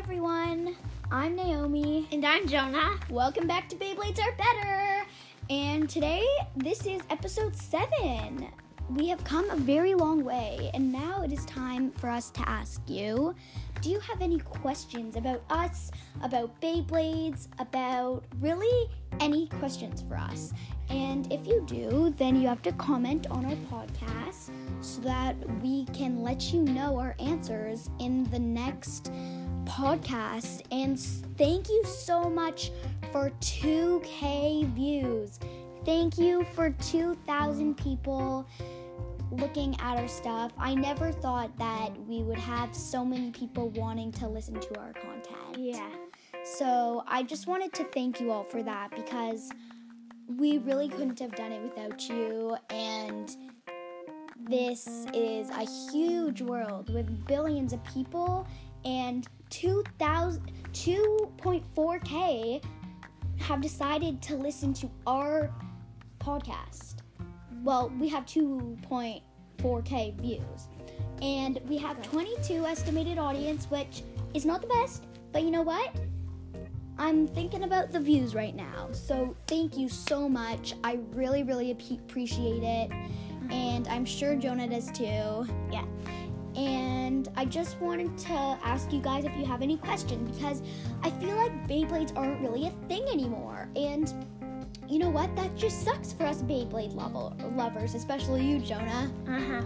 everyone. I'm Naomi. And I'm Jonah. Welcome back to Beyblades Are Better. And today, this is episode 7. We have come a very long way, and now it is time for us to ask you do you have any questions about us, about Beyblades, about really any questions for us? And if you do, then you have to comment on our podcast so that we can let you know our answers in the next podcast. And thank you so much for 2K views. Thank you for 2,000 people looking at our stuff. I never thought that we would have so many people wanting to listen to our content. Yeah. So I just wanted to thank you all for that because we really couldn't have done it without you. And this is a huge world with billions of people and 2,000 2.4k have decided to listen to our podcast. Well, we have 2.4k views. And we have 22 estimated audience, which is not the best, but you know what? I'm thinking about the views right now. So thank you so much. I really, really ap- appreciate it. And I'm sure Jonah does too. Yeah. And I just wanted to ask you guys if you have any questions because I feel like Beyblades aren't really a thing anymore. And you know what? That just sucks for us Beyblade level lovers, especially you, Jonah. Uh huh.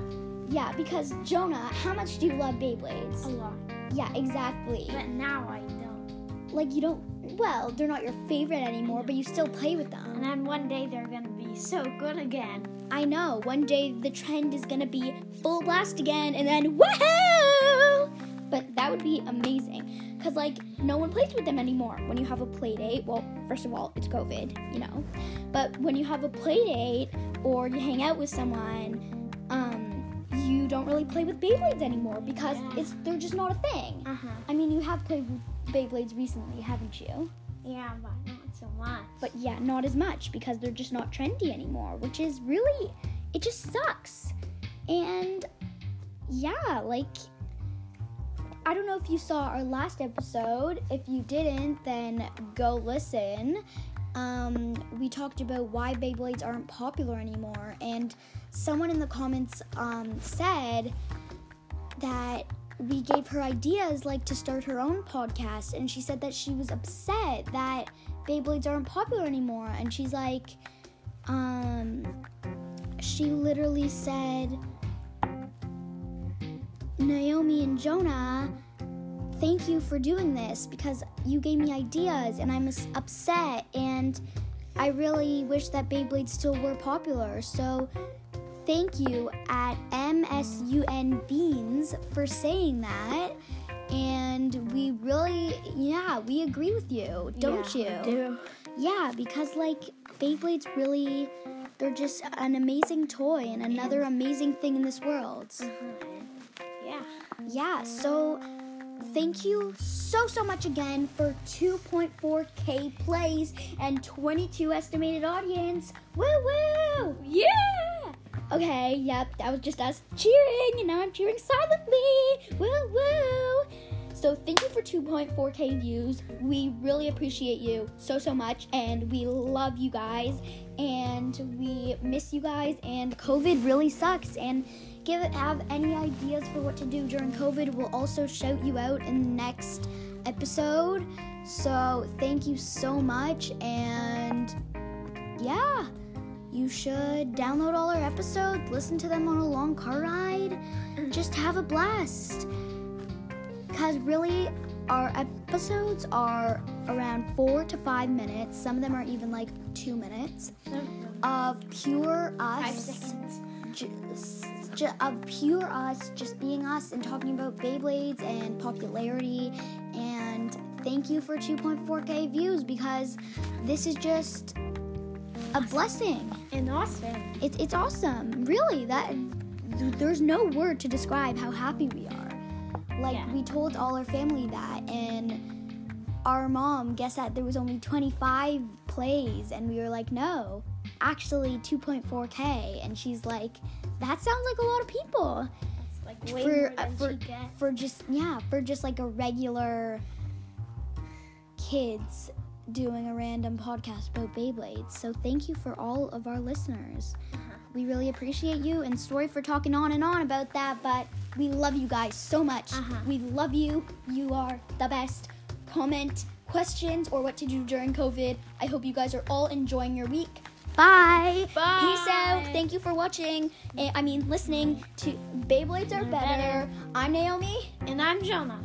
Yeah, because Jonah, how much do you love Beyblades? A lot. Yeah, exactly. But now I don't. Like you don't. Well, they're not your favorite anymore, but you still play with them. And then one day they're gonna be so good again. I know. One day the trend is gonna be full blast again, and then woohoo! But that would be amazing, cause like no one plays with them anymore. When you have a play date, well, first of all, it's COVID, you know. But when you have a play date or you hang out with someone, um, you don't really play with Beyblades anymore because it's they're just not a thing. Uh huh. I mean, you have played with Beyblades recently, haven't you? Yeah, but not so much. But yeah, not as much because they're just not trendy anymore, which is really, it just sucks. And yeah, like, I don't know if you saw our last episode. If you didn't, then go listen. Um, we talked about why Beyblades aren't popular anymore, and someone in the comments um, said that we gave her ideas like to start her own podcast and she said that she was upset that Beyblades aren't popular anymore and she's like um she literally said Naomi and Jonah thank you for doing this because you gave me ideas and I'm upset and I really wish that Beyblades still were popular. So thank you at MSUN Beans for saying that. And we really, yeah, we agree with you, don't Yeah, I you? do. Yeah, because like Beyblades really, they're just an amazing toy and another amazing thing in this world. Uh-huh. Yeah. Yeah, so thank you so, so much again for 2.4k plays and 22 estimated audience. Woo woo! Yeah. Okay, yep, that was just us cheering, and now I'm cheering silently. Woo woo! So thank you for 2.4k views. We really appreciate you so so much, and we love you guys, and we miss you guys. And COVID really sucks. And give have any ideas for what to do during COVID? We'll also shout you out in the next episode. So thank you so much, and yeah you should download all our episodes, listen to them on a long car ride, just have a blast. Because really, our episodes are around four to five minutes. Some of them are even like two minutes of pure us, seconds. just, of pure us, just being us and talking about Beyblades and popularity. And thank you for 2.4k views because this is just a blessing. And awesome. It's it's awesome. Really, that th- there's no word to describe how happy we are. Like Yeah. we told all our family that and our mom guessed that there was only 25 plays and we were like, "No, actually 2.4k." And she's like, "That sounds like a lot of people." Like way for uh, for for just yeah, for just like a regular kids doing a random podcast about Beyblades. So thank you for all of our listeners. We really appreciate you and sorry for talking on and on about that, but we love you guys so much. Uh-huh. We love you. You are the best. Comment questions or what to do during COVID. I hope you guys are all enjoying your week. Bye. Bye. Peace out. Thank you for watching. eh, I mean, listening to Beyblades Are Better. I'm Naomi. And I'm Jonah.